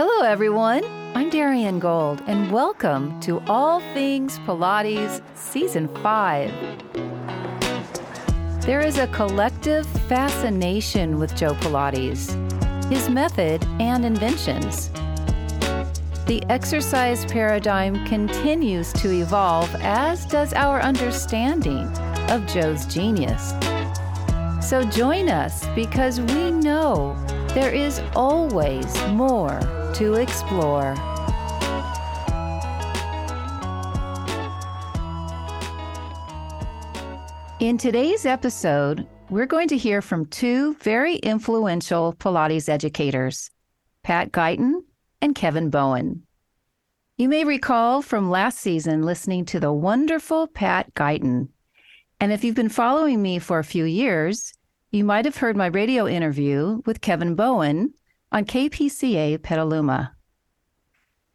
Hello, everyone. I'm Darien Gold, and welcome to All Things Pilates Season 5. There is a collective fascination with Joe Pilates, his method, and inventions. The exercise paradigm continues to evolve, as does our understanding of Joe's genius. So join us because we know there is always more to explore. In today's episode, we're going to hear from two very influential Pilates educators, Pat Guyton and Kevin Bowen. You may recall from last season listening to the wonderful Pat Guyton. And if you've been following me for a few years, you might have heard my radio interview with Kevin Bowen on KPCA Petaluma.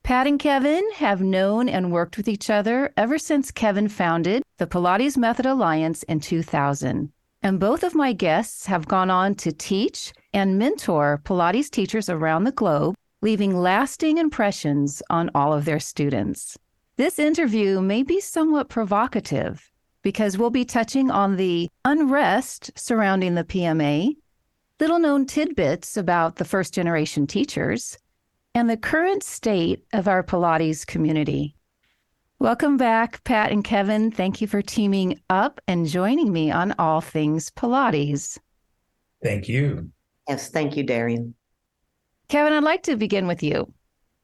Pat and Kevin have known and worked with each other ever since Kevin founded the Pilates Method Alliance in 2000. And both of my guests have gone on to teach and mentor Pilates teachers around the globe, leaving lasting impressions on all of their students. This interview may be somewhat provocative because we'll be touching on the unrest surrounding the PMA, little known tidbits about the first generation teachers, and the current state of our Pilates community. Welcome back, Pat and Kevin. Thank you for teaming up and joining me on All Things Pilates. Thank you. Yes, thank you, Darien. Kevin, I'd like to begin with you.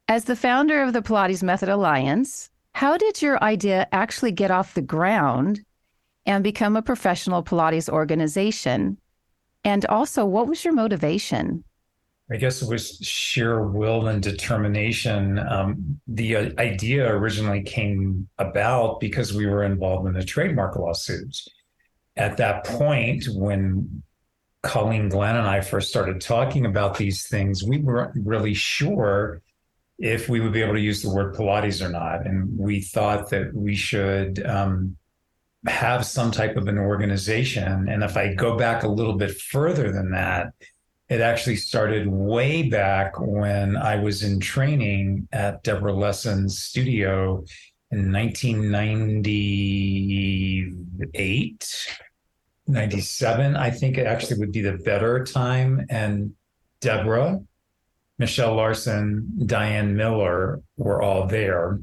As the founder of the Pilates Method Alliance, how did your idea actually get off the ground and become a professional Pilates organization? And also, what was your motivation? I guess it was sheer will and determination. Um, the uh, idea originally came about because we were involved in the trademark lawsuits. At that point, when Colleen Glenn and I first started talking about these things, we weren't really sure if we would be able to use the word Pilates or not. And we thought that we should um, have some type of an organization. And if I go back a little bit further than that, it actually started way back when I was in training at Deborah Lessen's studio in 1998, 97. I think it actually would be the better time. And Deborah, Michele Larsson, Diane Miller were all there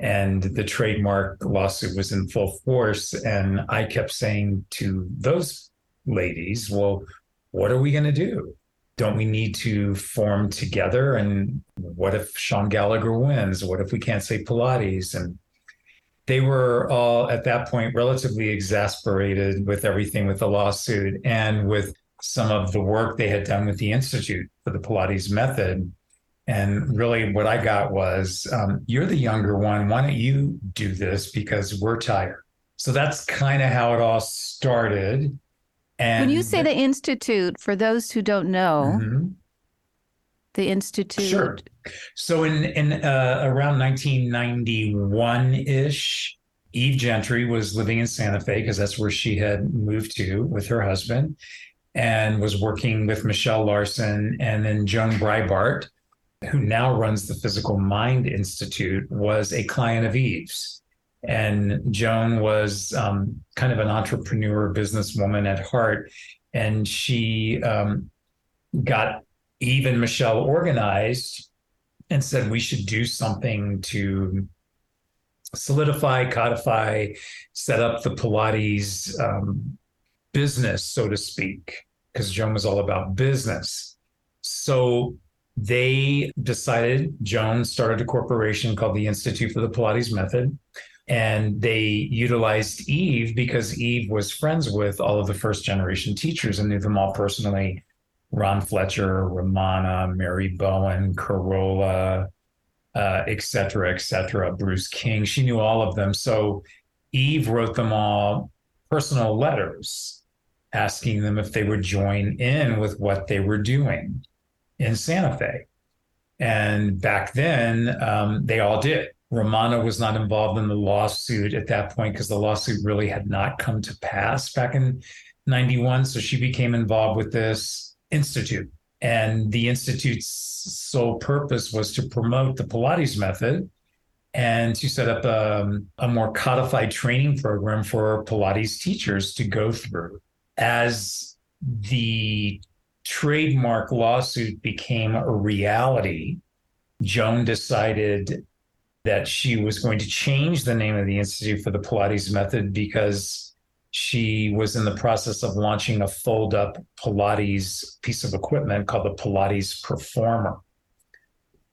and the trademark lawsuit was in full force. And I kept saying to those ladies, well, what are we going to do? Don't we need to form together? And what if Sean Gallagher wins? What if we can't say Pilates? And they were all at that point relatively exasperated with everything with the lawsuit and with some of the work they had done with the Institute for the Pilates method and really, what I got was, um, you're the younger one. Why don't you do this because we're tired? So that's kind of how it all started. And when you say the, Institute, for those who don't know, mm-hmm. the Institute. Sure. So in, in uh, around 1991 ish, Eve Gentry was living in Santa Fe because that's where she had moved to with her husband and was working with Michele Larsson and then Joan Breitbart who now runs the Physical Mind Institute, was a client of Eve's. And Joan was um, kind of an entrepreneur, businesswoman at heart. And she um, got Eve and Michelle organized and said we should do something to solidify, codify, set up the Pilates um, business, so to speak, because Joan was all about business. So they decided, Joan started a corporation called the Institute for the Pilates Method. And they utilized Eve because Eve was friends with all of the first generation teachers and knew them all personally Ron Fletcher, Romana, Mary Bowen, Carola, uh, et cetera, et cetera, Bruce King. She knew all of them. So Eve wrote them all personal letters asking them if they would join in with what they were doing in Santa Fe. And back then, um, they all did. Romana was not involved in the lawsuit at that point because the lawsuit really had not come to pass back in 91. So she became involved with this institute. And the Institute's sole purpose was to promote the Pilates method and to set up a, um, a more codified training program for Pilates teachers to go through. As the trademark lawsuit became a reality, Joan decided that she was going to change the name of the Institute for the Pilates Method because she was in the process of launching a fold up Pilates piece of equipment called the Pilates Performer,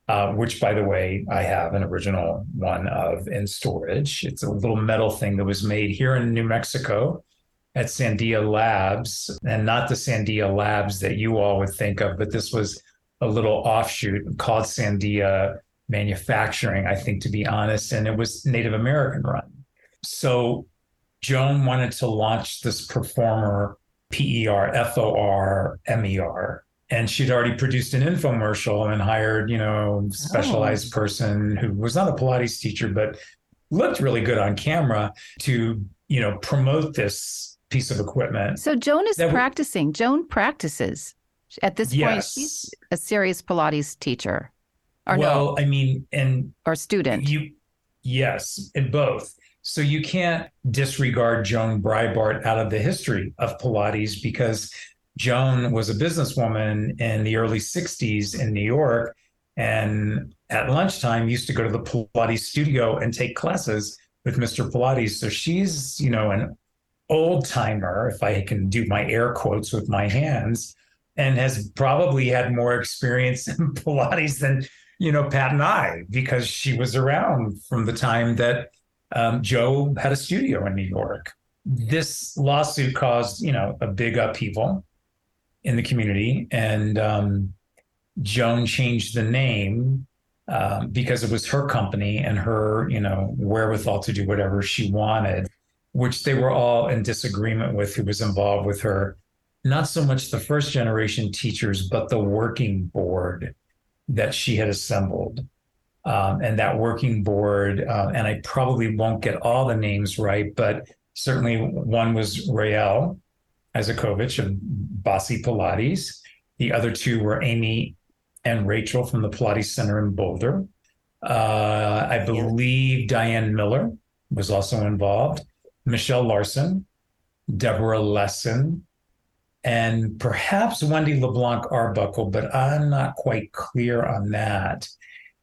uh, which, by the way, I have an original one of in storage. It's a little metal thing that was made here in New Mexico at Sandia Labs, and not the Sandia Labs that you all would think of, but this was a little offshoot called Sandia manufacturing, I think, to be honest, and it was Native American run. So Joan wanted to launch this performer, P E R F O R M E R. And she'd already produced an infomercial and hired, you know, specialized oh. person who was not a Pilates teacher, but looked really good on camera to, you know, promote this piece of equipment. So Joan is practicing. Joan practices. At this yes. point, she's a serious Pilates teacher. Or well, no? I mean, and or student. You yes, and both. So you can't disregard Joan Breitbart out of the history of Pilates because Joan was a businesswoman in the early 60s in New York and at lunchtime used to go to the Pilates studio and take classes with Mr. Pilates. So she's, you know, an old timer, if I can do my air quotes with my hands, and has probably had more experience in Pilates than you know, Pat and I, because she was around from the time that um, Joe had a studio in New York. This lawsuit caused, you know, a big upheaval in the community, and um, Joan changed the name um, because it was her company and her, you know, wherewithal to do whatever she wanted, which they were all in disagreement with who was involved with her. Not so much the first generation teachers, but the working board that she had assembled. Um, and that working board, uh, and I probably won't get all the names right, but certainly one was Rael Isacowitz of BASI Pilates. The other two were Amy and Rachel from the Pilates Center in Boulder. Uh, I believe Diane Miller was also involved. Michele Larsson, Deborah Lessen, and perhaps Wendy LeBlanc Arbuckle, but I'm not quite clear on that.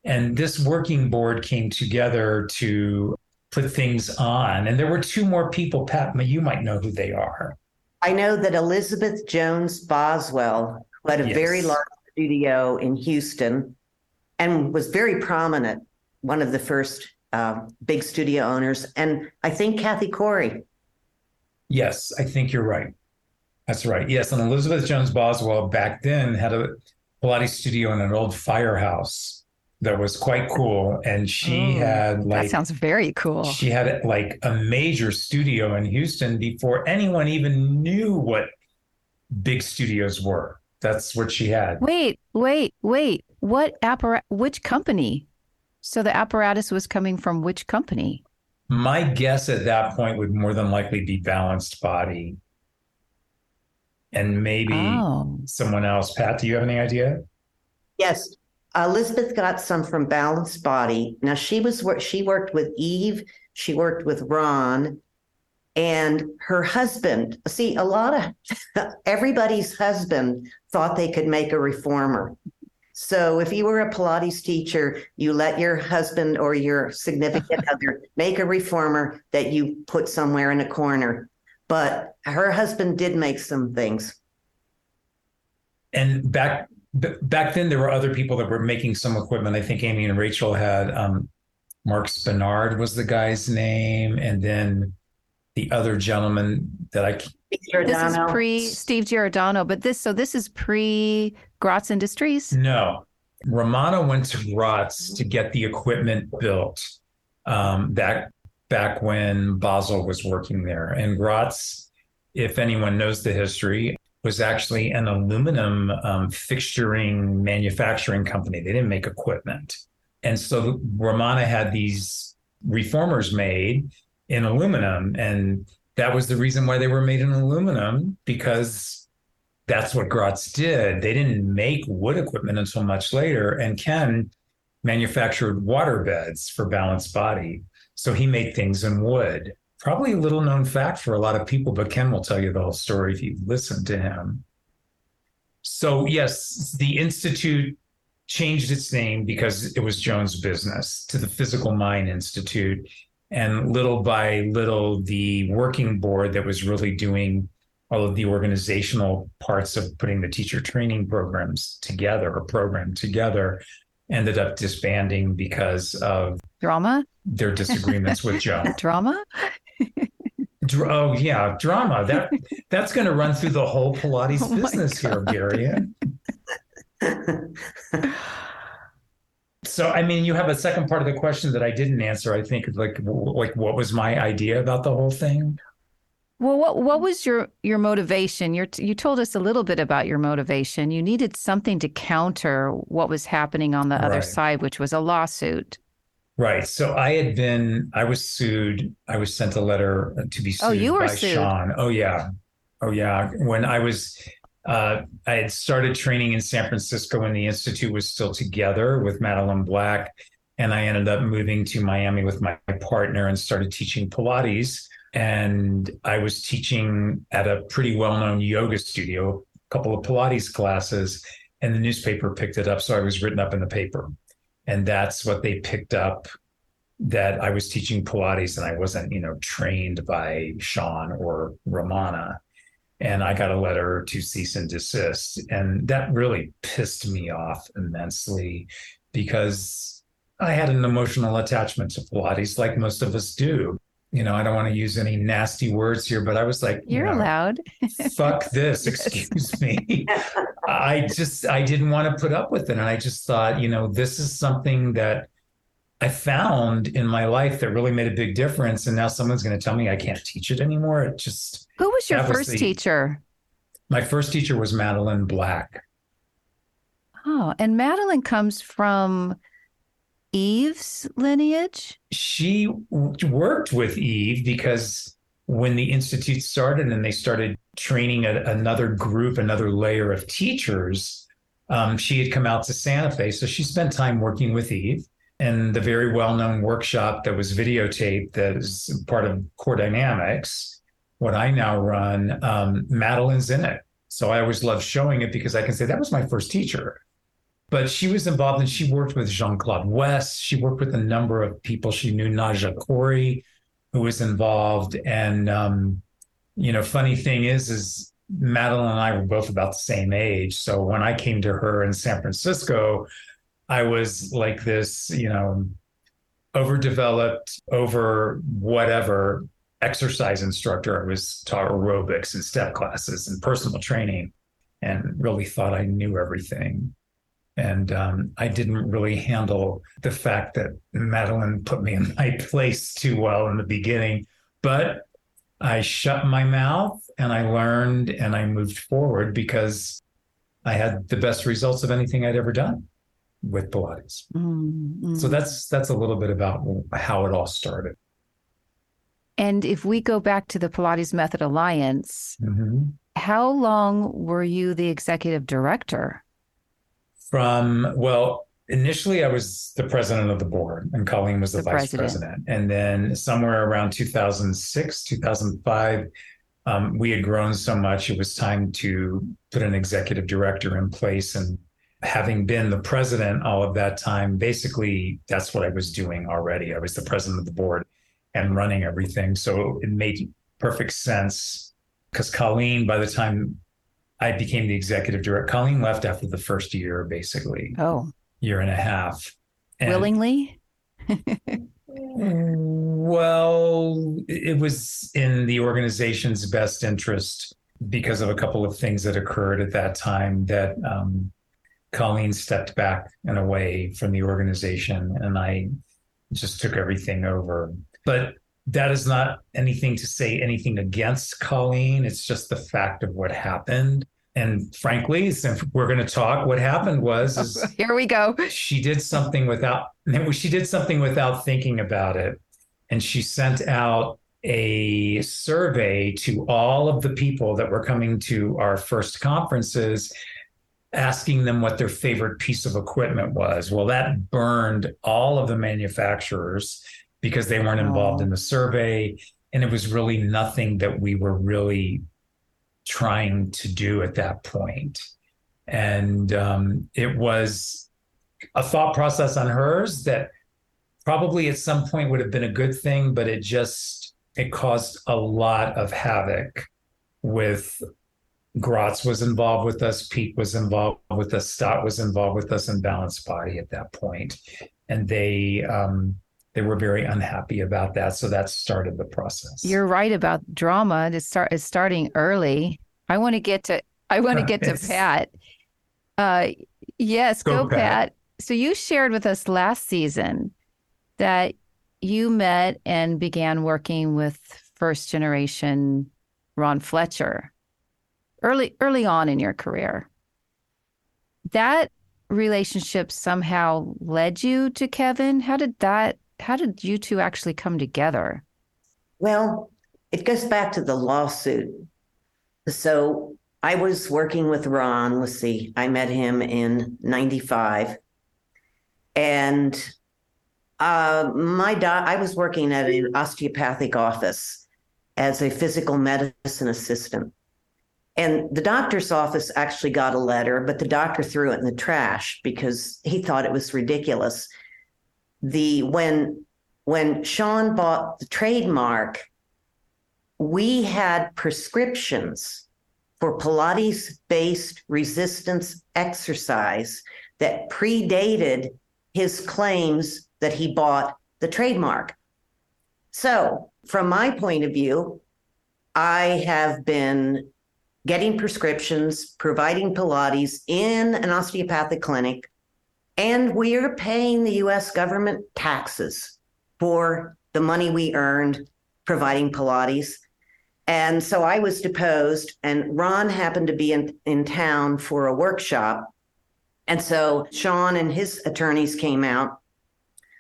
And this working board came together to put things on. And there were two more people, Pat, you might know who they are. I know that Elizabeth Jones Boswell, who had a yes. very large studio in Houston and was very prominent, one of the first uh, big studio owners. And I think Kathy Corey. Yes, I think you're right. That's right. Yes. And Elizabeth Jones Boswell back then had a Pilates studio in an old firehouse that was quite cool. And she mm, had like. That sounds very cool. She had like a major studio in Houston before anyone even knew what big studios were. That's what she had. Wait, wait, wait. What apparatus, which company? So the apparatus was coming from which company? My guess at that point would more than likely be Balanced Body and maybe oh. someone else. Pat, do you have any idea? Yes. Elizabeth got some from Balanced Body. Now she was she worked with Eve, she worked with Ron, and her husband. See, a lot of everybody's husband thought they could make a reformer. So if you were a Pilates teacher, you let your husband or your significant other make a reformer that you put somewhere in a corner but her husband did make some things. And back back then, there were other people that were making some equipment. I think Amy and Rachel had um, Mark Spinard was the guy's name, and then the other gentleman that I. This is pre Steve Giordano, but this so this is pre Gratz Industries. No, Romana went to Gratz to get the equipment built. Um, that back when Basel was working there. And Gratz, if anyone knows the history, was actually an aluminum um, fixturing manufacturing company. They didn't make equipment. And so Romana had these reformers made in aluminum. And that was the reason why they were made in aluminum because that's what Gratz did. They didn't make wood equipment until much later. And Ken manufactured water beds for Balanced Body. So he made things in wood. Probably a little known fact for a lot of people, but Ken will tell you the whole story if you listen to him. So, yes, the Institute changed its name because it was Joan's business to the Physical Mind Institute. And little by little, the working board that was really doing all of the organizational parts of putting the teacher training programs together or program together ended up disbanding because of drama? their disagreements with Joan. drama? Oh yeah drama. That that's going to run through the whole pilates oh business here gary. So i mean you have a second part of the question that i didn't answer. I think like like what was my idea about the whole thing well, what what was your your motivation? You you told us a little bit about your motivation. You needed something to counter what was happening on the right. other side, which was a lawsuit. Right. So I had been I was sued. I was sent a letter to be sued oh, you were by sued. Sean. Oh yeah. Oh yeah. When I was uh, I had started training in San Francisco when the institute was still together with Madeline Black, and I ended up moving to Miami with my partner and started teaching Pilates and I was teaching at a pretty well known yoga studio, a couple of Pilates classes, and the newspaper picked it up. So I was written up in the paper. And that's what they picked up that I was teaching Pilates and I wasn't, you know, trained by Sean or Romana. And I got a letter to cease and desist. And that really pissed me off immensely because I had an emotional attachment to Pilates, like most of us do you know, I don't want to use any nasty words here, but I was like, you're you know, allowed. fuck this, excuse me. I just, I didn't want to put up with it. And I just thought, you know, this is something that I found in my life that really made a big difference. And now someone's going to tell me I can't teach it anymore. It just. Who was your first was the, teacher? My first teacher was Madeline Black. Oh, and Madeline comes from Eve's lineage? She worked with Eve because when the Institute started and they started training a, another group, another layer of teachers, um, she had come out to Santa Fe. So she spent time working with Eve. And the very well known workshop that was videotaped, that is part of Core Dynamics, what I now run, um, Madeline's in it. So I always love showing it because I can say that was my first teacher but she was involved and she worked with Jean Claude West. She worked with a number of people. She knew Naja Corey, who was involved. And, um, you know, funny thing is, is Madeline and I were both about the same age. So when I came to her in San Francisco, I was like this, you know, overdeveloped, over whatever exercise instructor. I was taught aerobics and step classes and personal training and really thought I knew everything. And um, I didn't really handle the fact that Madeline put me in my place too well in the beginning. But I shut my mouth and I learned and I moved forward because I had the best results of anything I'd ever done with Pilates. Mm-hmm. So that's that's a little bit about how it all started. And if we go back to the Pilates Method Alliance, mm-hmm. how long were you the executive director? From well initially i was the president of the board and colleen was the, the vice president. president. and then somewhere around 2006 2005 um, we had grown so much it was time to put an executive director in place and having been the president all of that time basically that's what i was doing already i was the president of the board and running everything so it made perfect sense because colleen by the time I became the executive director. Colleen left after the first year, basically. Oh, year and a half. And Willingly? well, it was in the organization's best interest because of a couple of things that occurred at that time that um, Colleen stepped back and away from the organization, and I just took everything over. But that is not anything to say anything against Colleen. It's just the fact of what happened. And frankly, since we're going to talk, what happened was here we go. She did something without she did something without thinking about it, and she sent out a survey to all of the people that were coming to our first conferences asking them what their favorite piece of equipment was. Well, that burned all of the manufacturers because they weren't involved in the survey. And it was really nothing that we were really trying to do at that point. And um, it was a thought process on hers that probably at some point would have been a good thing, but it just it caused a lot of havoc with Gratz was involved with us, Peak was involved with us, Stott was involved with us, and Balanced Body at that point, and they um, they were very unhappy about that. So that started the process. You're right about drama. To start is starting early. I want to get to I want to get to Pat. Uh, yes, go, go Pat. Pat. So you shared with us last season that you met and began working with first generation Ron Fletcher early early on in your career. That relationship somehow led you to Kevin. How did that how did you two actually come together? Well, it goes back to the lawsuit. So I was working with Ron. Let's see, I met him in 95. And uh, my doc, I was working at an osteopathic office as a physical medicine assistant. And the doctor's office actually got a letter, but the doctor threw it in the trash because he thought it was ridiculous. The when when Sean bought the trademark, we had prescriptions for Pilates based resistance exercise that predated his claims that he bought the trademark. So, from my point of view, I have been getting prescriptions, providing Pilates in an osteopathic clinic, and we're paying the US government taxes for the money we earned providing Pilates. And so I was deposed, and Ron happened to be in, in town for a workshop. And so Sean and his attorneys came out.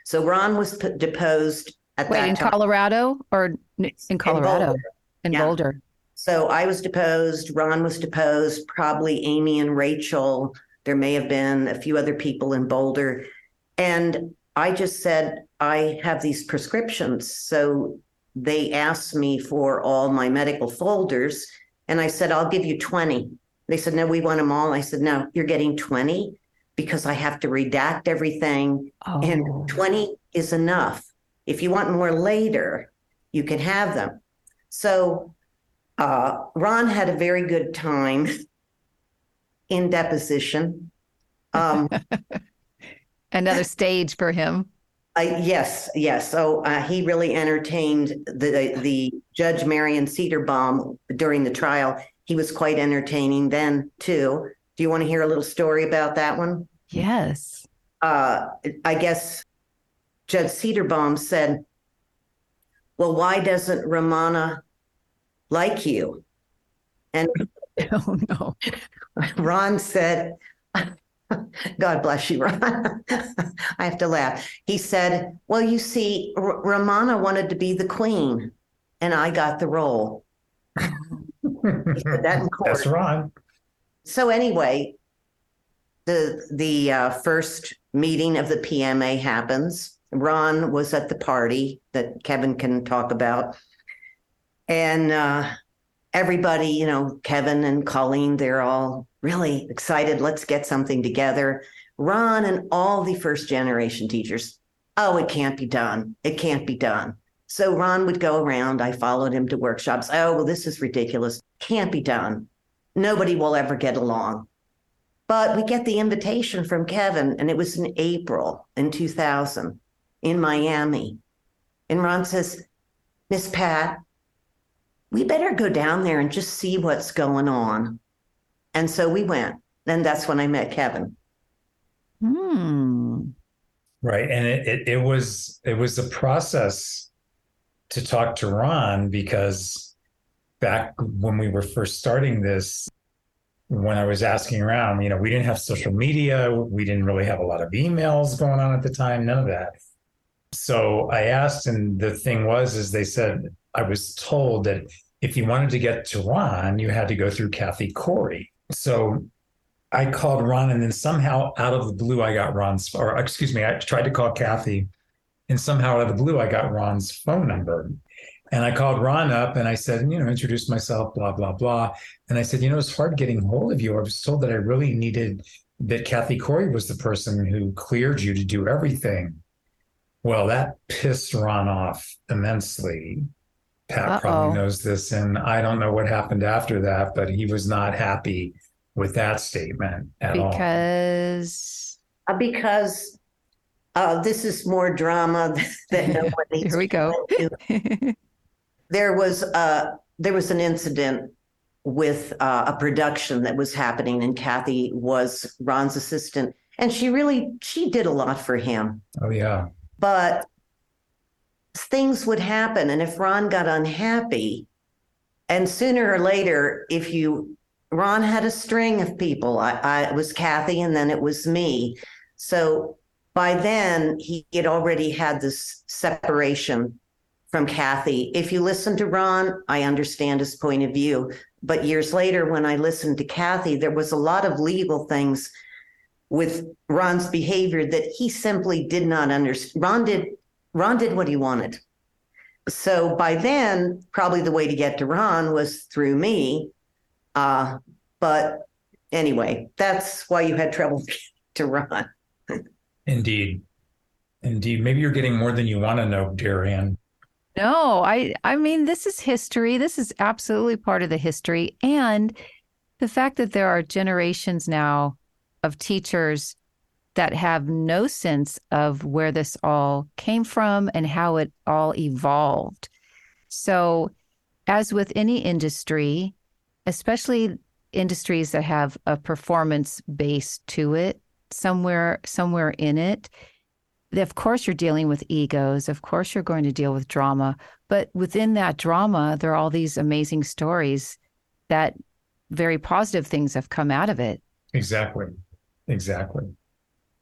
So Ron was deposed at Wait, that in time. Colorado or in Colorado? In Boulder. In yeah. Boulder. So I was deposed, Ron was deposed, probably Amy and Rachel. There may have been a few other people in Boulder. And I just said, I have these prescriptions. So they asked me for all my medical folders. And I said, I'll give you 20. They said, No, we want them all. I said, No, you're getting 20 because I have to redact everything. Oh. And 20 is enough. If you want more later, you can have them. So uh, Ron had a very good time in deposition. Um, Another stage for him. Uh, yes, yes. So uh, he really entertained the the Judge Miriam Cedarbaum during the trial. He was quite entertaining then too. Do you want to hear a little story about that one? Yes. Uh, I guess Judge Cedarbaum said, "Well, why doesn't Romana like you. And oh, no. Ron said, God bless you, Ron. I have to laugh. He said, Well, you see, R- Romana wanted to be the queen, and I got the role. that That's Ron. So, anyway, the, the uh, first meeting of the PMA happens. Ron was at the party that Kevin can talk about. And uh, everybody, you know, Kevin and Colleen, they're all really excited. Let's get something together. Ron and all the first generation teachers, oh, it can't be done. It can't be done. So Ron would go around. I followed him to workshops. Oh, well, this is ridiculous. Can't be done. Nobody will ever get along. But we get the invitation from Kevin, and it was in April in 2000 in Miami. And Ron says, Miss Pat, we better go down there and just see what's going on. And so we went. And that's when I met Kevin. Hmm. Right. And it, it, it was it was a process to talk to Ron because back when we were first starting this, when I was asking around, you know, we didn't have social media, we didn't really have a lot of emails going on at the time, none of that. So I asked, and the thing was, is they said I was told that if you wanted to get to Ron, you had to go through Kathy Corey. So I called Ron, and then somehow out of the blue, I got Ron's, or excuse me, I tried to call Kathy, and somehow out of the blue, I got Ron's phone number. And I called Ron up and I said, you know, introduced myself, blah, blah, blah. And I said, you know, it's hard getting hold of you. I was told that I really needed that Kathy Corey was the person who cleared you to do everything. Well, that pissed Ron off immensely. Pat Uh-oh. probably knows this, and I don't know what happened after that, but he was not happy with that statement at all. Because Uh, because uh, this is more drama than no one needs here we go. to go into. there was uh there was an incident with uh, a production that was happening and kathy was ron's assistant and she really she did a lot for him Oh yeah, but things would happen. And if ron got unhappy and sooner or later if you ron had a string of people. I, I was kathy and then it was me. So by then he had already had this separation from kathy. If you listen to ron i understand his point of view. But years later when i listened to kathy there was a lot of legal things with ron's behavior that he simply did not understand ron did Ron did what he wanted. So by then, probably the way to get to Ron was through me. Uh, but anyway, that's why you had trouble to Ron. indeed, indeed. Maybe you're getting more than you want to know, Darien. No, I I mean this is history. This is absolutely part of the history and the fact that there are generations now of teachers that have no sense of where this all came from and how it all evolved. So, as with any industry, especially industries that have a performance base to it, somewhere somewhere in it, of course you're dealing with egos, of course you're going to deal with drama, but within that drama there are all these amazing stories that very positive things have come out of it Exactly, exactly.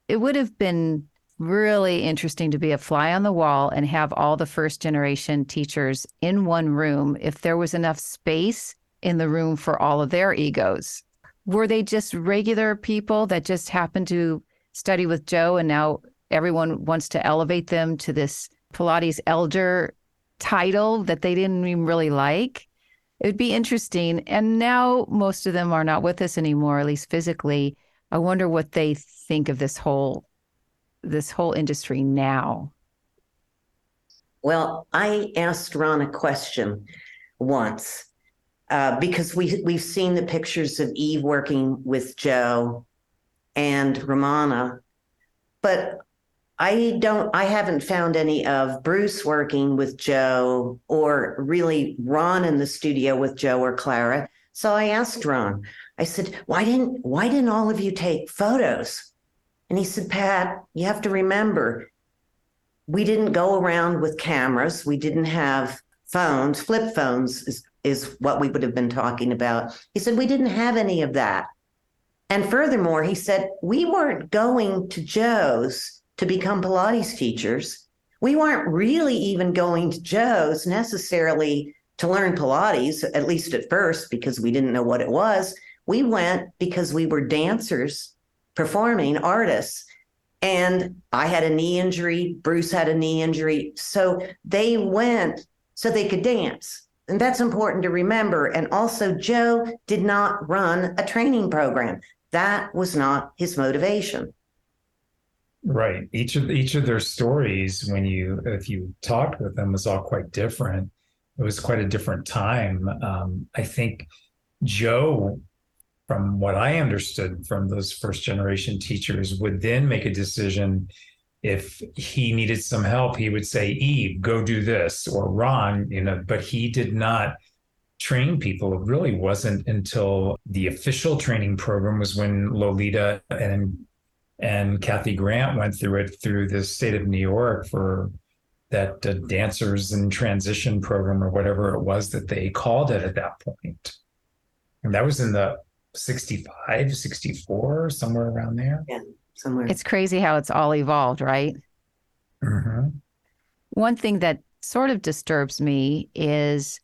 it would have been really interesting to be a fly on the wall and have all the first generation teachers in one room if there was enough space in the room for all of their egos. Were they just regular people that just happened to study with Joe and now everyone wants to elevate them to this Pilates elder title that they didn't even really like? It would be interesting. And now most of them are not with us anymore, at least physically. I wonder what they think of this whole this whole industry now. Well, I asked Ron a question once uh, because we we've seen the pictures of Eve working with Joe and Romana, but I don't. I haven't found any of Bruce working with Joe or really Ron in the studio with Joe or Clara. So I asked Ron. I said, "Why didn't Why didn't all of you take photos?" And he said, "Pat, you have to remember." we didn't go around with cameras. We didn't have phones. Flip phones is, is what we would have been talking about. He said, we didn't have any of that. And furthermore, he said, we weren't going to Joe's to become Pilates teachers. We weren't really even going to Joe's necessarily to learn Pilates, at least at first, because we didn't know what it was. We went because we were dancers, performing artists. And I had a knee injury. Bruce had a knee injury. So they went so they could dance. And that's important to remember. And also, Joe did not run a training program. That was not his motivation. Right. Each of each of their stories, when you if you talked with them, was all quite different. It was quite a different time. Um, I think Joe, from what I understood from those first generation teachers, would then make a decision. If he needed some help, he would say, "Eve, go do this," or Ron, you know. But he did not train people. It really wasn't until the official training program was when Lolita and and Kathy Grant went through it through the state of New York for that uh, dancers in transition program or whatever it was that they called it at that point. And that was in the 65, 64, somewhere around there. Yeah, Somewhere. It's crazy how it's all evolved, right? hmm One thing that sort of disturbs me is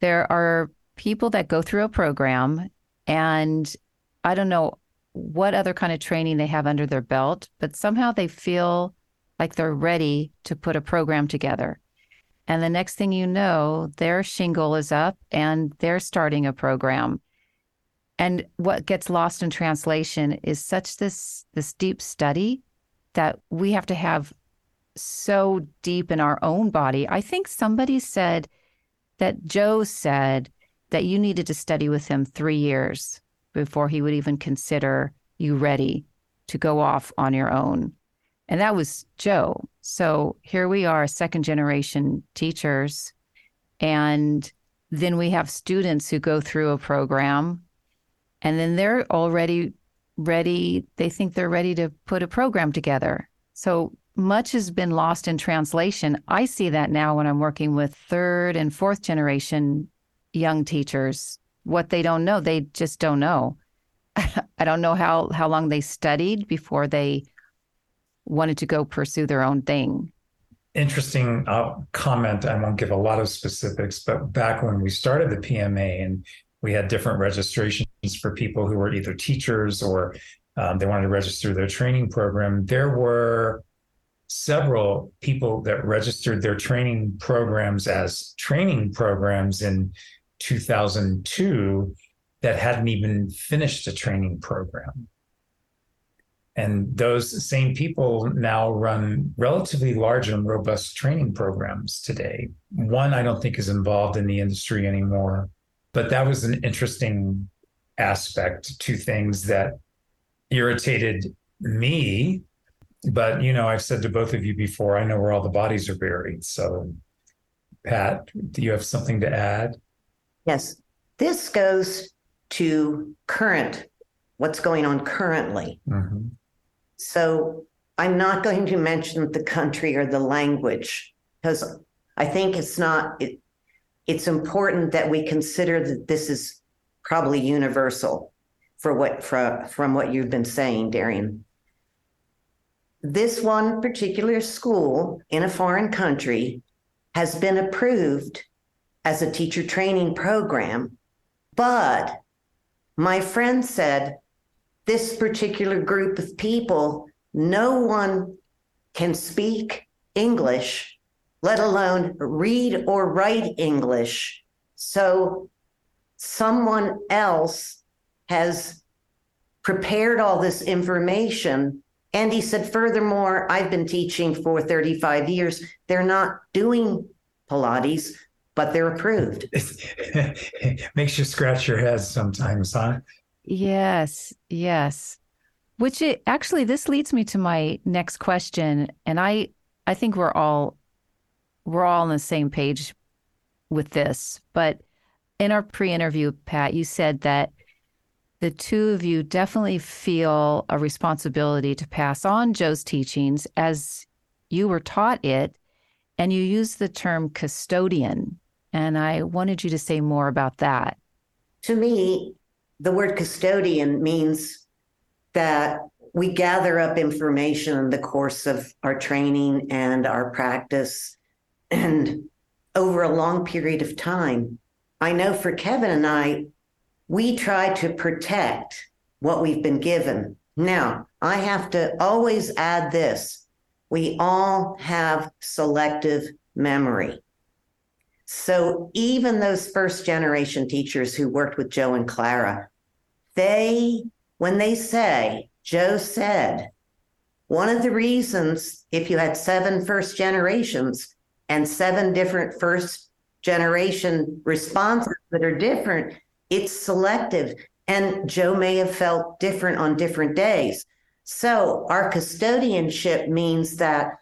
there are people that go through a program and I don't know what other kind of training they have under their belt, but somehow they feel like they're ready to put a program together. And the next thing you know, their shingle is up and they're starting a program. And what gets lost in translation is such this this deep study that we have to have so deep in our own body. I think somebody said that Joe said that you needed to study with him three years before he would even consider you ready to go off on your own. And that was Joe. So here we are, second generation teachers. And then we have students who go through a program and then they're already ready. They think they're ready to put a program together. So much has been lost in translation. I see that now when I'm working with third and fourth generation young teachers. What they don't know, they just don't know. I don't know how, how long they studied before they wanted to go pursue their own thing. Interesting uh, comment. I won't give a lot of specifics, but back when we started the PMA and we had different registrations for people who were either teachers or um, they wanted to register their training program, there were several people that registered their training programs as training programs in 2002 that hadn't even finished a training program. And those same people now run relatively large and robust training programs today. One I don't think is involved in the industry anymore, but that was an interesting aspect to things that irritated me but you know, I've said to both of you before, I know where all the bodies are buried. So, Pat, do you have something to add? Yes. This goes to current, what's going on currently. Mm-hmm. So, I'm not going to mention the country or the language because I think it's not, it, it's important that we consider that this is probably universal for what, from, from what you've been saying, Darien this one particular school in a foreign country has been approved as a teacher training program. But my friend said this particular group of people, no one can speak English, let alone read or write English. So someone else has prepared all this information and he said, furthermore, I've been teaching for 35 years. They're not doing Pilates, but they're approved. Makes you scratch your head sometimes, huh? Yes, yes. Which it, actually, this leads me to my next question, and I, I think we're all, we're all on the same page with this. But in our pre-interview, Pat, you said that the two of you definitely feel a responsibility to pass on Joe's teachings as you were taught it, and you use the term custodian. And I wanted you to say more about that. To me, the word custodian means that we gather up information in the course of our training and our practice and over a long period of time. I know for Kevin and I, we try to protect what we've been given. Now, I have to always add this we all have selective memory. So even those first generation teachers who worked with Joe and Clara, they, when they say, Joe said, one of the reasons, if you had seven first generations and seven different first generation responses that are different, it's selective. And Joe may have felt different on different days. So our custodianship means that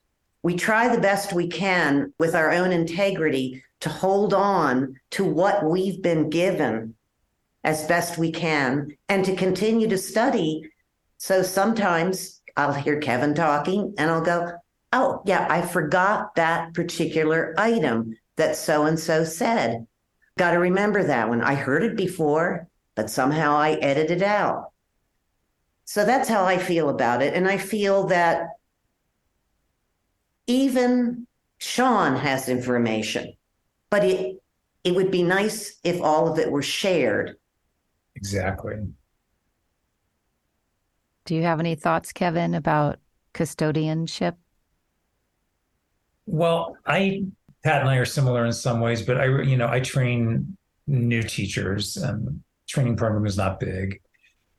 we try the best we can with our own integrity to hold on to what we've been given as best we can and to continue to study. So sometimes I'll hear Kevin talking and I'll go, Oh, yeah, I forgot that particular item that so and so said. Got to remember that one. I heard it before, but somehow I edited it out. So that's how I feel about it. And I feel that even Sean has information, but it it would be nice if all of it were shared. Exactly. Do you have any thoughts, Kevin, about custodianship? Well, I Pat and I are similar in some ways, but I you know I train new teachers and training program is not big.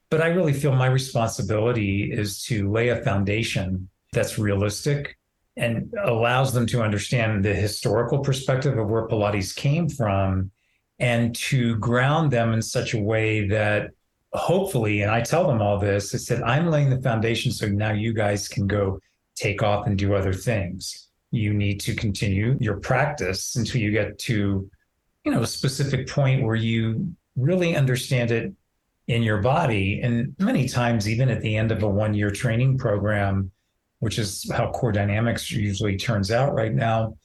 But I really feel my responsibility is to lay a foundation that's realistic and allows them to understand the historical perspective of where Pilates came from and to ground them in such a way that hopefully, and I tell them all this, I said, I'm laying the foundation so now you guys can go take off and do other things. You need to continue your practice until you get to, you know, a specific point where you really understand it in your body. And many times, even at the end of a one year training program, which is how core dynamics usually turns out right now,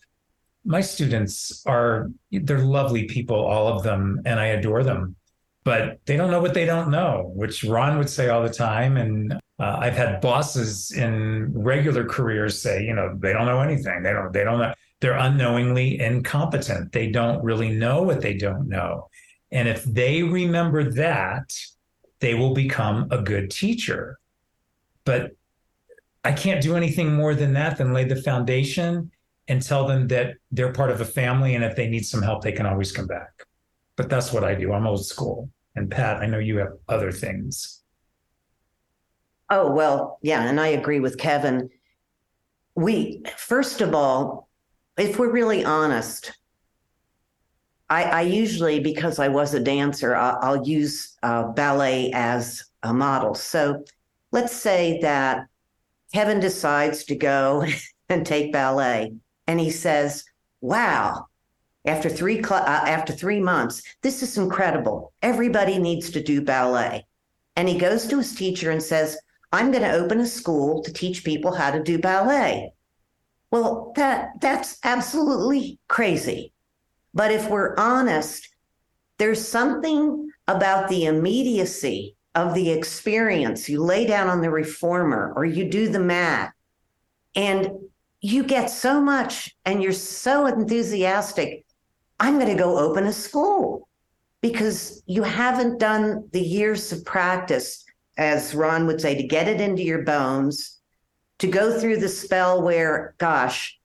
my students are, they're lovely people, all of them, and I adore them. But they don't know what they don't know, which Ron would say all the time. And uh, I've had bosses in regular careers say, you know, they don't know anything. They don't, they don't know. They're unknowingly incompetent. They don't really know what they don't know. And if they remember that, they will become a good teacher. But I can't do anything more than that than lay the foundation and tell them that they're part of a family. And if they need some help, they can always come back. But that's what I do. I'm old school. And Pat, I know you have other things. Oh, well, yeah. And I agree with Kevin. We, first of all, if we're really honest, I, I usually, because I was a dancer, I'll, I'll use uh, ballet as a model. So let's say that Kevin decides to go and take ballet, and he says, "Wow." After three cl- uh, after three months, this is incredible. Everybody needs to do ballet, and he goes to his teacher and says, "I'm going to open a school to teach people how to do ballet." Well, that that's absolutely crazy. But if we're honest, there's something about the immediacy of the experience. You lay down on the reformer or you do the mat, and you get so much and you're so enthusiastic. I'm going to go open a school because you haven't done the years of practice, as Ron would say, to get it into your bones, to go through the spell where, gosh,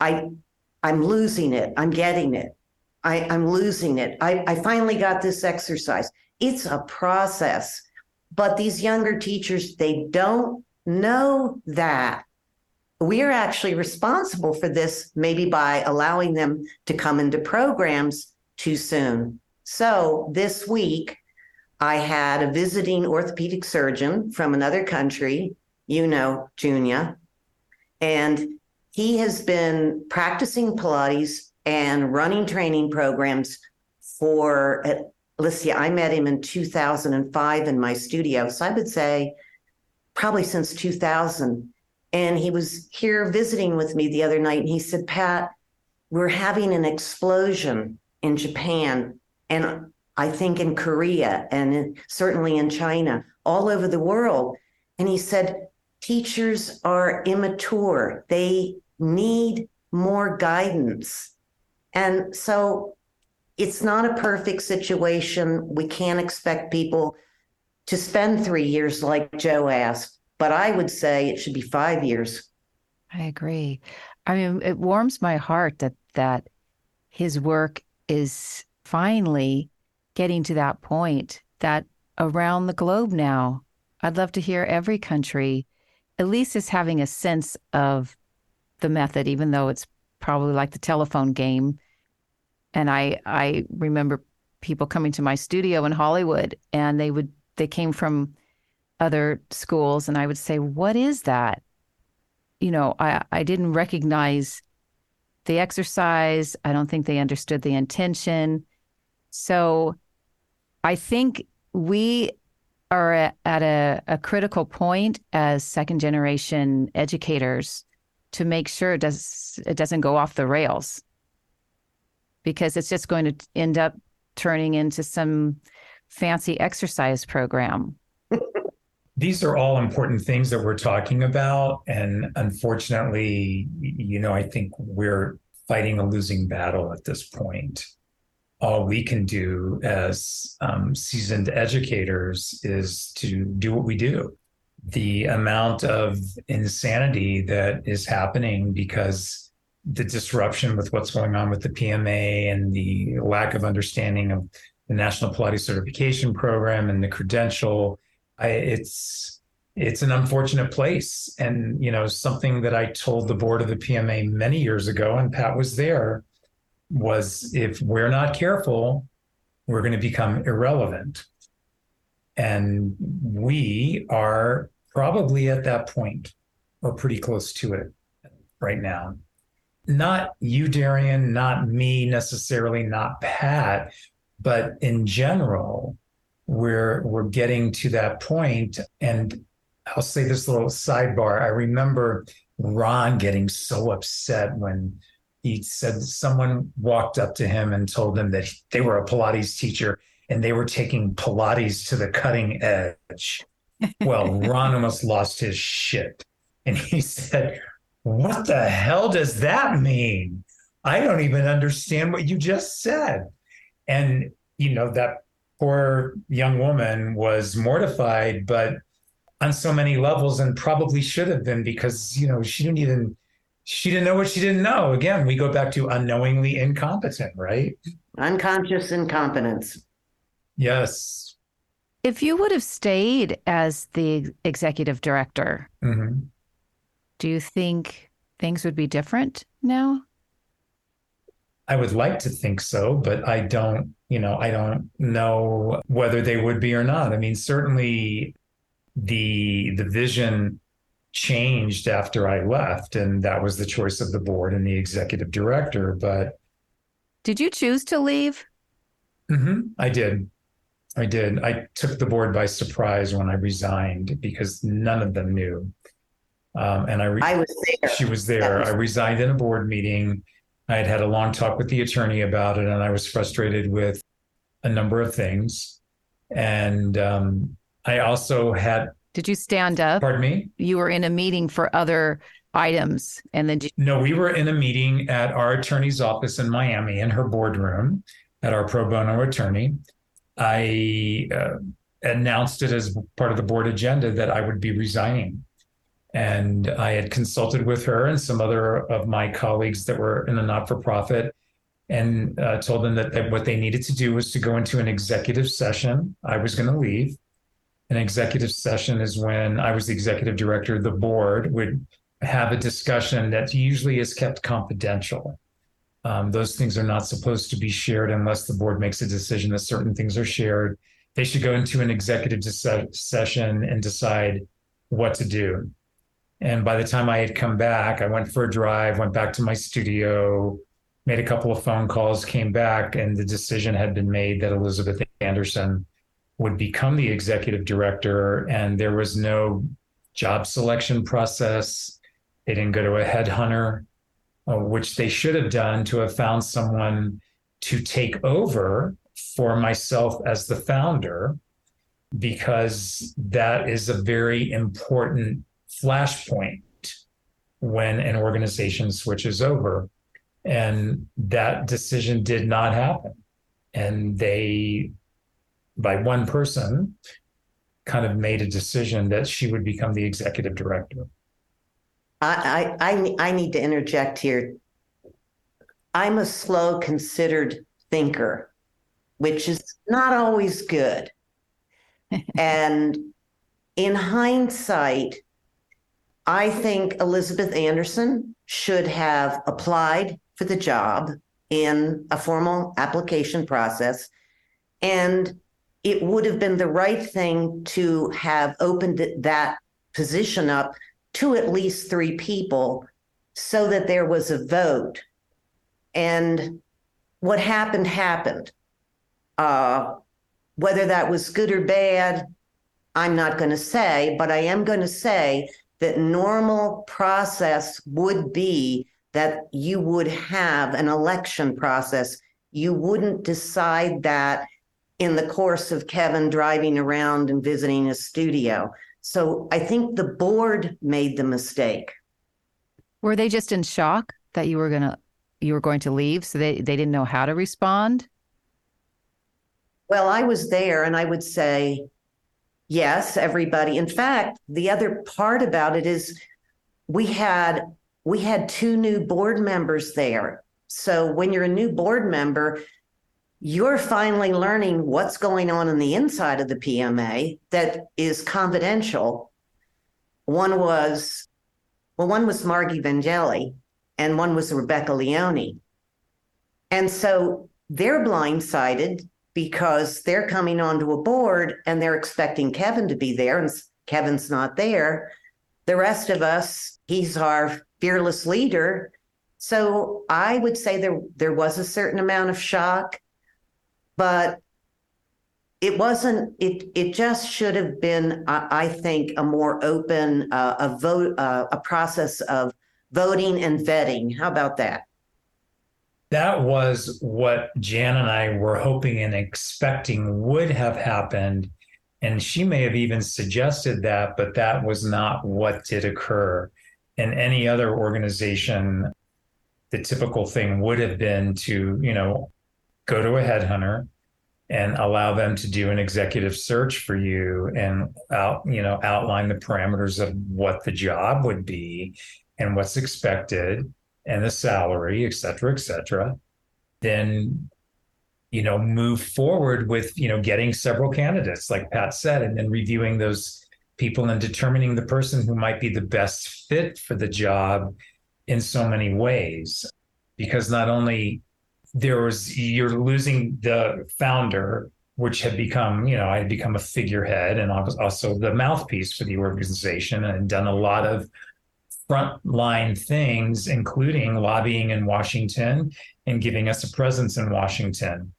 I, I'm losing it, I'm getting it. I, I'm losing it. I, I finally got this exercise. It's a process. But these younger teachers, they don't know that. We're actually responsible for this, maybe by allowing them to come into programs too soon. So this week, I had a visiting orthopedic surgeon from another country, you know, Junia, and he has been practicing Pilates and running training programs for let's see, I met him in 2005 in my studio. So I would say probably since 2000. And he was here visiting with me the other night. And he said, Pat, we're having an explosion in Japan. And I think in Korea and certainly in China, all over the world. And he said, teachers are immature. They need more guidance. And so it's not a perfect situation. We can't expect people to spend three years like Joe asked, but I would say it should be five years. I agree. I mean, it warms my heart that that his work is finally getting to that point that around the globe now, I'd love to hear every country at least is having a sense of the method, even though it's probably like the telephone game. And I I remember people coming to my studio in Hollywood and they would they came from other schools and I would say, What is that? You know, I, I didn't recognize the exercise. I don't think they understood the intention. So I think we are at, a, a critical point as second generation educators to make sure it does it doesn't go off the rails because it's just going to end up turning into some fancy exercise program. these are all important things that we're talking about. And unfortunately, you know, I think we're fighting a losing battle at this point. All we can do as um, seasoned educators is to do what we do. The amount of insanity that is happening because the disruption with what's going on with the PMA and the lack of understanding of the National Pilates Certification Program and the credential I, it's it's an unfortunate place, and you know something that I told the board of the PMA many years ago, and Pat was there, was if we're not careful, we're going to become irrelevant, and we are probably at that point or pretty close to it right now. Not you, Darien, not me necessarily, not Pat, but in general, we're we're getting to that point. and I'll say this little sidebar. I remember Ron getting so upset when he said someone walked up to him and told him that they were a Pilates teacher and they were taking Pilates to the cutting edge. Well, Ron almost lost his shit. And he said, What the hell does that mean? I don't even understand what you just said. And, you know, that poor young woman was mortified, but on so many levels, and probably should have been because you know she didn't even she didn't know what she didn't know. Again, we go back to unknowingly incompetent, right? Unconscious incompetence. Yes. If you would have stayed as the executive director, mm-hmm. do you think things would be different now? I would like to think so, but I don't, you know, I don't know whether they would be or not. I mean, certainly the the vision changed after I left, and that was the choice of the board and the executive director. But did you choose to leave? Mm-hmm, I did. I did. I took the board by surprise when I resigned because none of them knew. Um, and I, re- I was there. She was there. Was- I resigned in a board meeting I had had a long talk with the attorney about it, and I was frustrated with a number of things. And um, I also had. Did you stand up? Pardon me? You were in a meeting for other items, and then. You- no, we were in a meeting at our attorney's office in Miami in her boardroom at our pro bono attorney. I uh, announced it as part of the board agenda that I would be resigning and I had consulted with her and some other of my colleagues that were in the not for profit and uh, told them that, that what they needed to do was to go into an executive session. I was going to leave. An executive session is when I was the executive director, the board would have a discussion that usually is kept confidential. Um, those things are not supposed to be shared unless the board makes a decision that certain things are shared. They should go into an executive session and decide what to do. And by the time I had come back, I went for a drive, went back to my studio, made a couple of phone calls, came back, and the decision had been made that Elizabeth Anderson would become the executive director. And there was no job selection process. They didn't go to a headhunter, uh, which they should have done to have found someone to take over for myself as the founder, because that is a very important flashpoint when an organization switches over. And that decision did not happen. And they, by one person, kind of made a decision that she would become the executive director. I, I, I need to interject here. I'm a slow, considered thinker, which is not always good. and in hindsight, I think Elizabeth Anderson should have applied for the job in a formal application process. And it would have been the right thing to have opened that position up to at least three people so that there was a vote. And what happened, happened. Uh, whether that was good or bad, I'm not going to say, but I am going to say that normal process would be that you would have an election process. You wouldn't decide that in the course of Kevin driving around and visiting his studio. So I think the board made the mistake. Were they just in shock that you were going to you were going to leave so they they didn't know how to respond? Well, I was there and I would say yes, everybody. In fact, the other part about it is we had we had two new board members there. So when you're a new board member, you're finally learning what's going on in the inside of the PMA that is confidential. One was, well, one was Margie Vangeli and one was Rebecca Leone. And so they're blindsided because they're coming onto a board and they're expecting Kevin to be there and Kevin's not there. The rest of us, he's our fearless leader. So I would say there there was a certain amount of shock but it wasn't it it just should have been i, I think a more open uh, a vote uh, a process of voting and vetting. How about that? That was what jan and i were hoping and expecting would have happened and she may have even suggested that but that was not what did occur in any other organization. The typical thing would have been to you know go to a headhunter and allow them to do an executive search for you and out you know outline the parameters of what the job would be and what's expected and the salary et cetera et cetera then you know move forward with you know getting several candidates like pat said and then reviewing those people and determining the person who might be the best fit for the job in so many ways. Because not only there was you're losing the founder which had become you know i had become a figurehead and I was also the mouthpiece for the organization and done a lot of frontline things including lobbying in washington and giving us a presence in washington.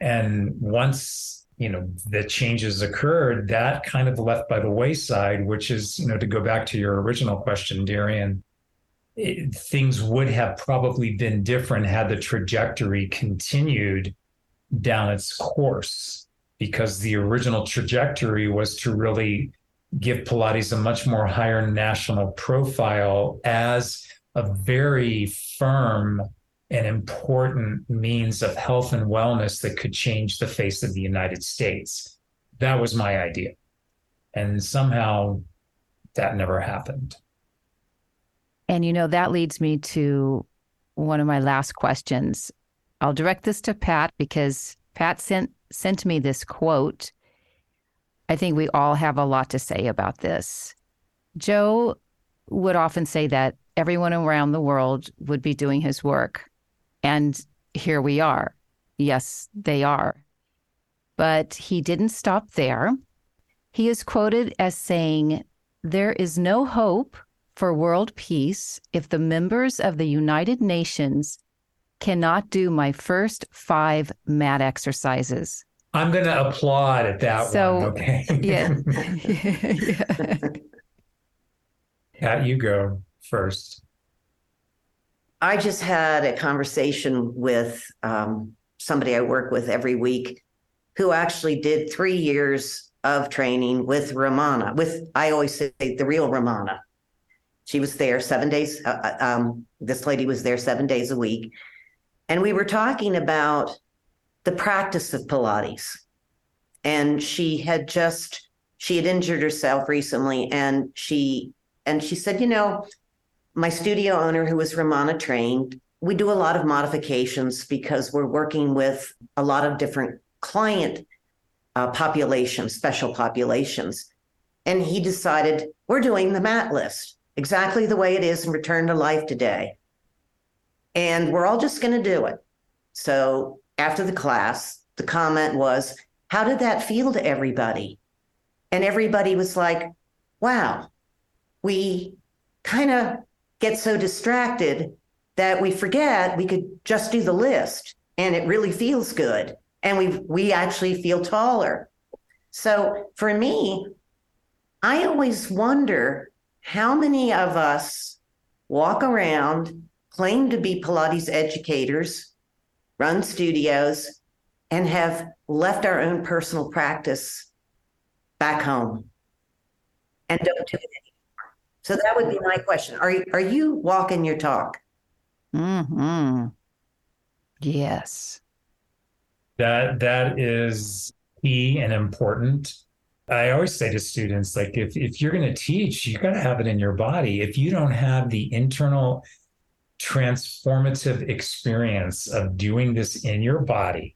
And once you know the changes occurred that kind of left by the wayside which is you know to go back to your original question darien it, things would have probably been different had the trajectory continued down its course because the original trajectory was to really give Pilates a much more higher national profile as a very firm and important means of health and wellness that could change the face of the United States. That was my idea. And somehow that never happened. And you know, that leads me to one of my last questions. I'll direct this to Pat because Pat sent sent me this quote. I think we all have a lot to say about this. Joe would often say that everyone around the world would be doing his work. And here we are. Yes, they are. But he didn't stop there. He is quoted as saying, There is no hope for world peace if the members of the United Nations cannot do my first five mat exercises. I'm going to applaud at that so, one. Okay. yeah. yeah. Pat, you go first. I just had a conversation with um, somebody I work with every week who actually did three years of training with Romana, with, I always say, the real Romana. She was there seven days. Uh, uh, um, this lady was there seven days a week. And we were talking about the practice of Pilates. And she had just, she had injured herself recently. And she, and she said, you know, my studio owner, who was Romana trained, we do a lot of modifications because we're working with a lot of different client uh, populations, special populations. And he decided, we're doing the mat list exactly the way it is and return to life today. And we're all just going to do it. So after the class, the comment was, How did that feel to everybody? And everybody was like, Wow, we kind of get so distracted that we forget we could just do the list and it really feels good. And we we actually feel taller. So for me, I always wonder how many of us walk around, claim to be Pilates educators, run studios, and have left our own personal practice back home? and don't do it anymore. So that would be my question. Are are you walking your talk? Hmm. Yes. That that is key and important. I always say to students, like if if you're going to teach, you got to have it in your body. If you don't have the internal transformative experience of doing this in your body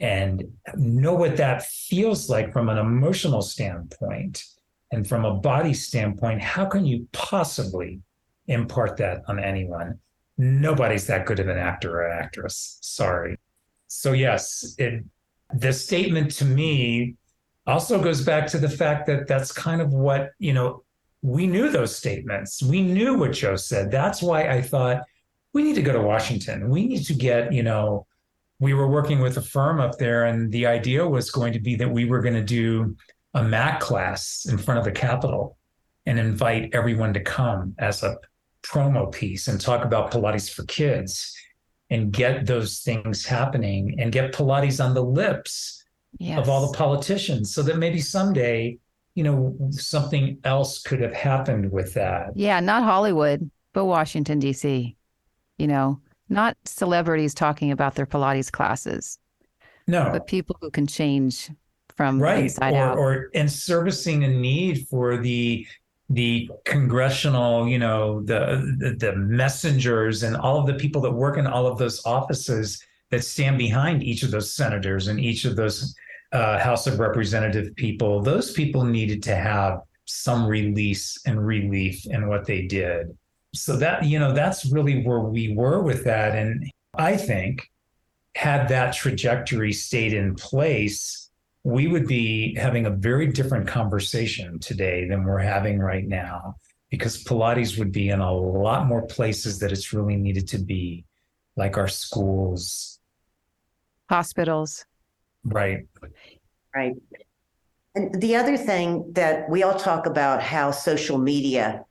and know what that feels like from an emotional standpoint and from a body standpoint, how can you possibly impart that on anyone? Nobody's that good of an actor or actress. Sorry. So yes, it the statement to me also goes back to the fact that that's kind of what, you know, we knew those statements. We knew what Joe said. That's why I thought we need to go to Washington. We need to get, you know, we were working with a firm up there, and the idea was going to be that we were going to do a mat class in front of the Capitol and invite everyone to come as a promo piece and talk about Pilates for kids and get those things happening and get Pilates on the lips yes. of all the politicians so that maybe someday, you know, something else could have happened with that. Yeah, not Hollywood, but Washington, D.C., you know, not celebrities talking about their Pilates classes. No. But people who can change from right. inside or, out. Or and servicing a need for the the congressional, you know, the, the, the messengers and all of the people that work in all of those offices that stand behind each of those senators and each of those uh, House of Representative people. Those people needed to have some release and relief in what they did. So that you know, that's really where we were with that, and I think had that trajectory stayed in place we would be having a very different conversation today than we're having right now because Pilates would be in a lot more places that it's really needed to be, like our schools, hospitals. Right. Right. And the other thing that we all talk about how social media,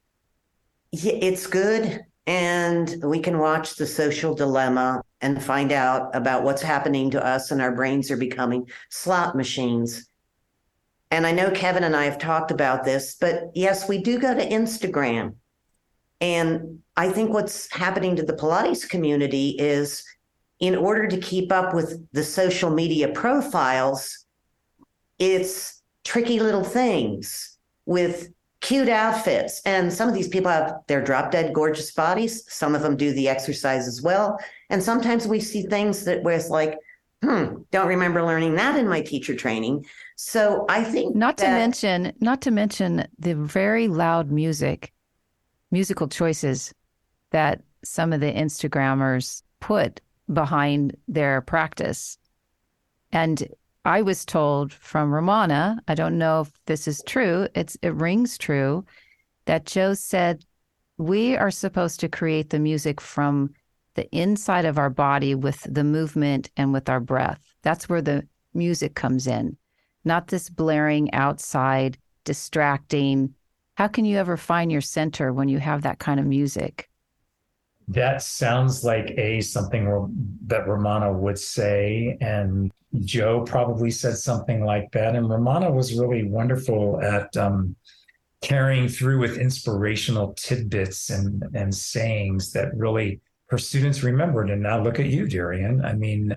it's good and we can watch the social dilemma and find out about what's happening to us and our brains are becoming slot machines. And I know Kevin and I have talked about this, but yes, we do go to Instagram. And I think what's happening to the Pilates community is in order to keep up with the social media profiles, it's tricky little things with cute outfits. And some of these people have their drop dead gorgeous bodies. Some of them do the exercise as well. And sometimes we see things that where it's like, hmm, don't remember learning that in my teacher training. So I think not that, to mention, not to mention the very loud music, musical choices that some of the Instagrammers put behind their practice. And I was told from Romana, I don't know if this is true, it's it rings true, that Joe said we are supposed to create the music from the inside of our body with the movement and with our breath. That's where the music comes in, not this blaring outside, distracting. How can you ever find your center when you have that kind of music? That sounds like a something that Romana would say, and Joe probably said something like that. And Romana was really wonderful at um, carrying through with inspirational tidbits and, and sayings that really her students remembered. And now look at you, Darien. I mean,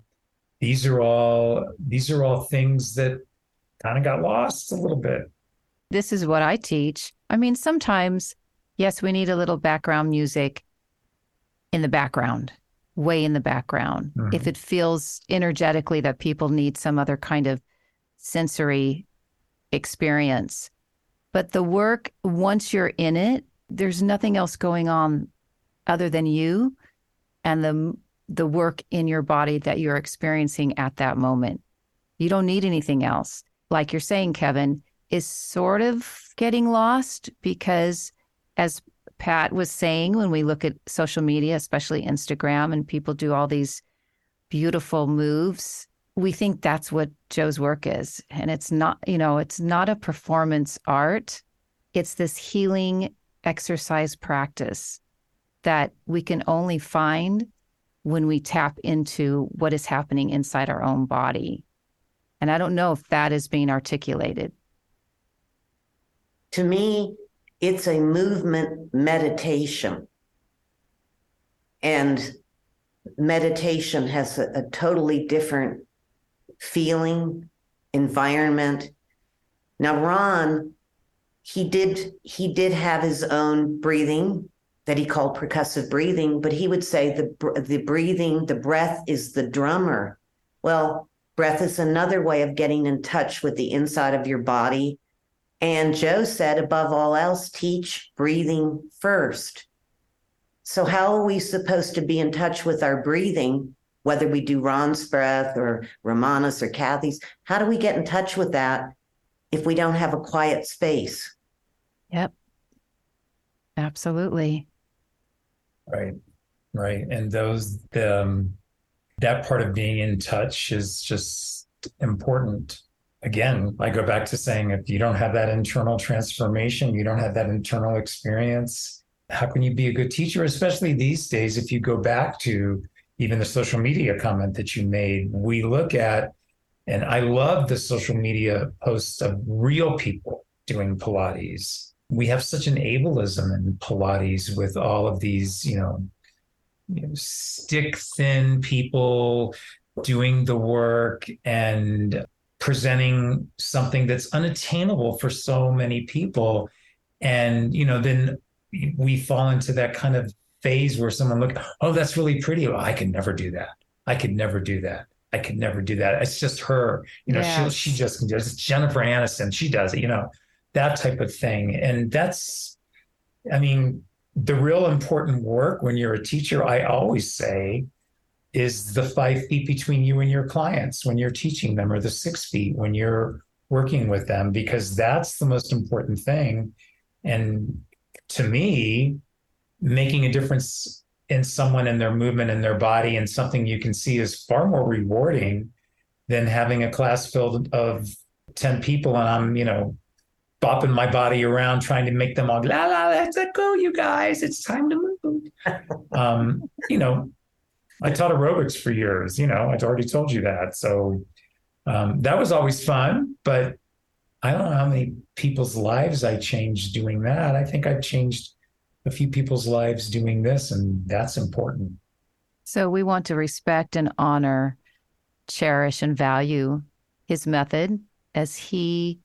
these are all these are all things that kind of got lost a little bit. This is what I teach. I mean, sometimes, yes, we need a little background music in the background way in the background. Mm-hmm. If it feels energetically that people need some other kind of sensory experience. But the work, once you're in it, there's nothing else going on other than you and the the work in your body that you're experiencing at that moment. You don't need anything else. Like you're saying, Kevin, is sort of getting lost because as Pat was saying when we look at social media, especially Instagram, and people do all these beautiful moves, we think that's what Joe's work is. And it's not, you know, it's not a performance art, it's this healing exercise practice that we can only find when we tap into what is happening inside our own body. And I don't know if that is being articulated To me, it's a movement meditation. And meditation has a, a totally different feeling, environment. Now, Ron, he did he did have his own breathing that he called percussive breathing, but he would say the the breathing, the breath is the drummer. Well, breath is another way of getting in touch with the inside of your body. And Joe said, above all else, teach breathing first. So, how are we supposed to be in touch with our breathing, whether we do Ron's breath or Romana's or Kathy's? How do we get in touch with that if we don't have a quiet space? Yep. Absolutely. Right. Right. And those, the, um, that part of being in touch is just important. Again, I go back to saying if you don't have that internal transformation, you don't have that internal experience, how can you be a good teacher? Especially these days, if you go back to even the social media comment that you made, we look at, and I love the social media posts of real people doing Pilates. We have such an ableism in Pilates with all of these, you know, you know, stick thin people doing the work and presenting something that's unattainable for so many people. And you know then we fall into that kind of phase where someone look oh that's really pretty. Well, i could never do that. I could never do that. I could never do that. It's just her. You know yes. she, she just can do it. It's jennifer aniston. She does it you know that type of thing. And that's i mean the real important work when you're a teacher, I always say, is the five feet between you and your clients when you're teaching them, or the six feet when you're working with them, because that's the most important thing. And to me, making a difference in someone and their movement and their body and something you can see is far more rewarding than having a class filled of 10 people and I'm, you know, bopping my body around, trying to make them all la la. Let's let go, you guys. It's time to move. um, you know, I taught aerobics for years. You know, I'd already told you that. So um, that was always fun. But I don't know how many people's lives I changed doing that. I think I've changed a few people's lives doing this, and that's important. So we want to respect and honor, cherish and value his method as he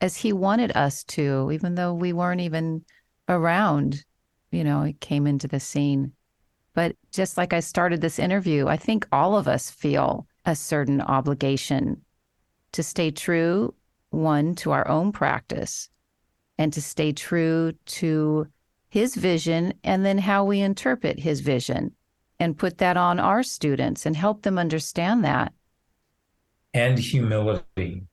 as he wanted us to, even though we weren't even around, you know, it came into the scene. But just like I started this interview, I think all of us feel a certain obligation to stay true, one, to our own practice and to stay true to his vision and then how we interpret his vision and put that on our students and help them understand that. And humility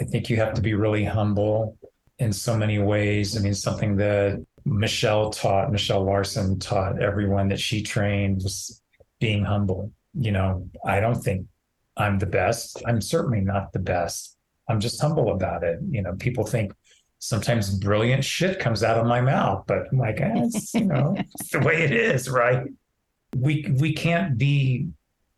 I think you have to be really humble in so many ways. I mean, something that Michele taught, Michele Larsson taught everyone that she trained was being humble. You know, I don't think I'm the best. I'm certainly not the best. I'm just humble about it. You know, people think sometimes brilliant shit comes out of my mouth, but I'm like, eh, it's, you know, it's the way it is, right? We we can't be,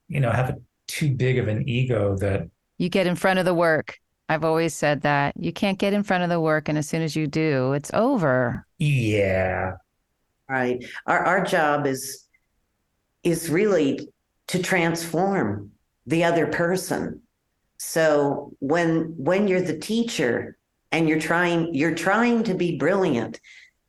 you know, have a, too big of an ego that you get in front of the work. I've always said that you can't get in front of the work, and as soon as you do, it's over. Yeah. Right. Our our job is is really to transform the other person. So when when you're the teacher and you're trying you're trying to be brilliant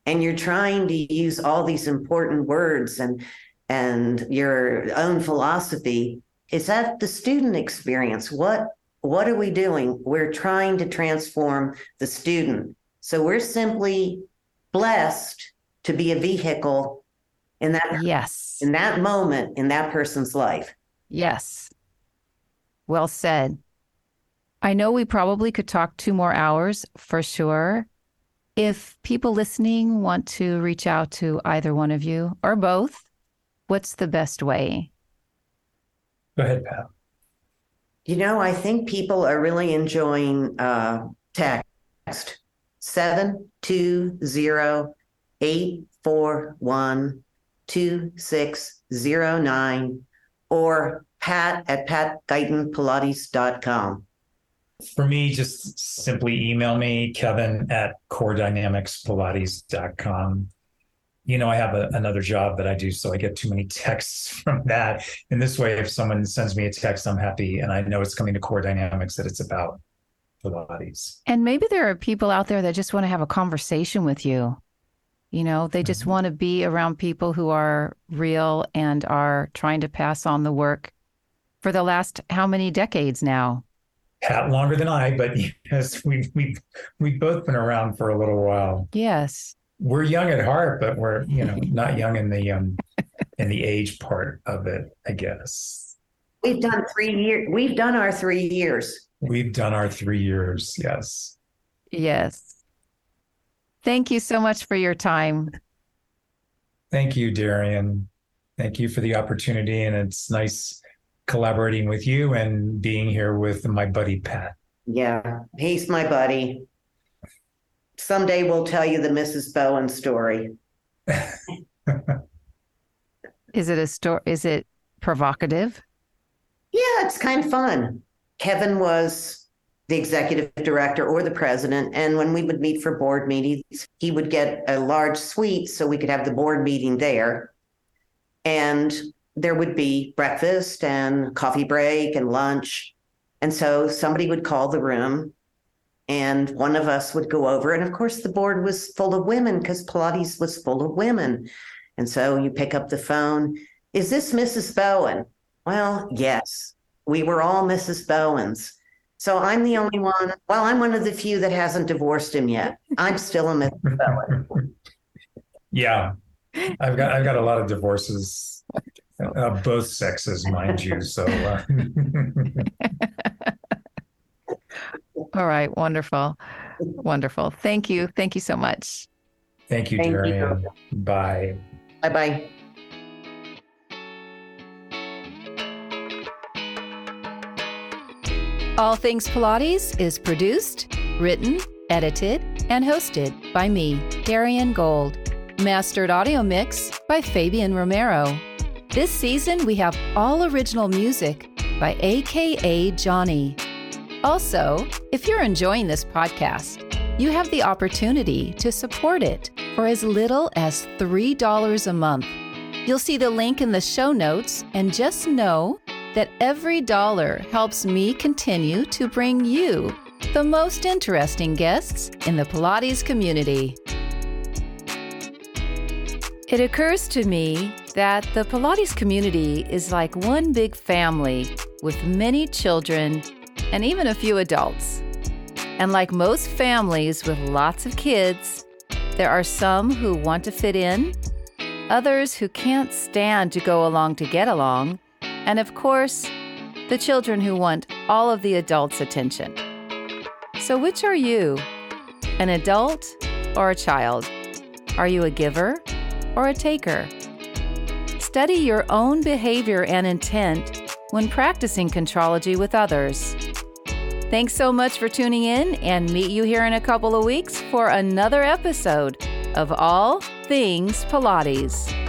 and you're trying to use all these important words and and your own philosophy, is that the student experience? What what are we doing? We're trying to transform the student. So we're simply blessed to be a vehicle in that yes in that moment in that person's life. Yes. Well said. I know we probably could talk two more hours for sure. If people listening want to reach out to either one of you or both, what's the best way? Go ahead, Pat. You know, I think people are really enjoying uh, text seven two zero eight four one two six zero nine or pat at patguytonpilates.com. For me, just simply email me, Kevin at coredynamicspilates.com. You know, I have a, another job that I do, so I get too many texts from that. In this way, if someone sends me a text, I'm happy and I know it's coming to Core Dynamics that it's about Pilates. And maybe there are people out there that just want to have a conversation with you. You know, they just Mhm. want to be around people who are real and are trying to pass on the work for the last how many decades now? Pat longer than I, but yes, we've we've we've both been around for a little while. Yes. We're young at heart, but we're you know not young in the um in the age part of it. I guess We've done three years. We've done our three years. we've done our three years. Yes, Yes. Thank you so much for your time. thank you, Darien. Thank you for the opportunity, and it's nice collaborating with you and being here with my buddy Pat. Yeah, he's my buddy. Someday we'll tell you the Mrs. Bowen story. Is it a story? Is it provocative? Yeah, it's kind of fun. Kevin was the executive director or the president. And when we would meet for board meetings, he would get a large suite so we could have the board meeting there. And there would be breakfast and coffee break and lunch. And so somebody would call the room and one of us would go over. And of course, the board was full of women because Pilates was full of women. And so you pick up the phone. Is this Mrs. Bowen? Well, yes, we were all Mrs. Bowens. So I'm the only one. Well, I'm one of the few that hasn't divorced him yet. I'm still a Mrs. Bowen. yeah, I've got I've got a lot of divorces, uh, both sexes, mind you. So. Uh, All right. Wonderful. Wonderful. Thank you. Thank you so much. Thank you, Thank you. Darien. Bye. Bye bye. All Things Pilates is produced, written, edited, and hosted by me, Darien Gold. Mastered audio mix by Fabian Romero. This season, we have all original music by AKA Johnny. Also, if you're enjoying this podcast, you have the opportunity to support it for as little as $3 a month. You'll see the link in the show notes, and just know that every dollar helps me continue to bring you the most interesting guests in the Pilates community. It occurs to me that the Pilates community is like one big family with many children and even a few adults. And like most families with lots of kids, there are some who want to fit in, others who can't stand to go along to get along, and of course, the children who want all of the adults' attention. So, which are you? An adult or a child? Are you a giver or a taker? Study your own behavior and intent when practicing contrology with others. Thanks so much for tuning in and meet you here in a couple of weeks for another episode of All Things Pilates.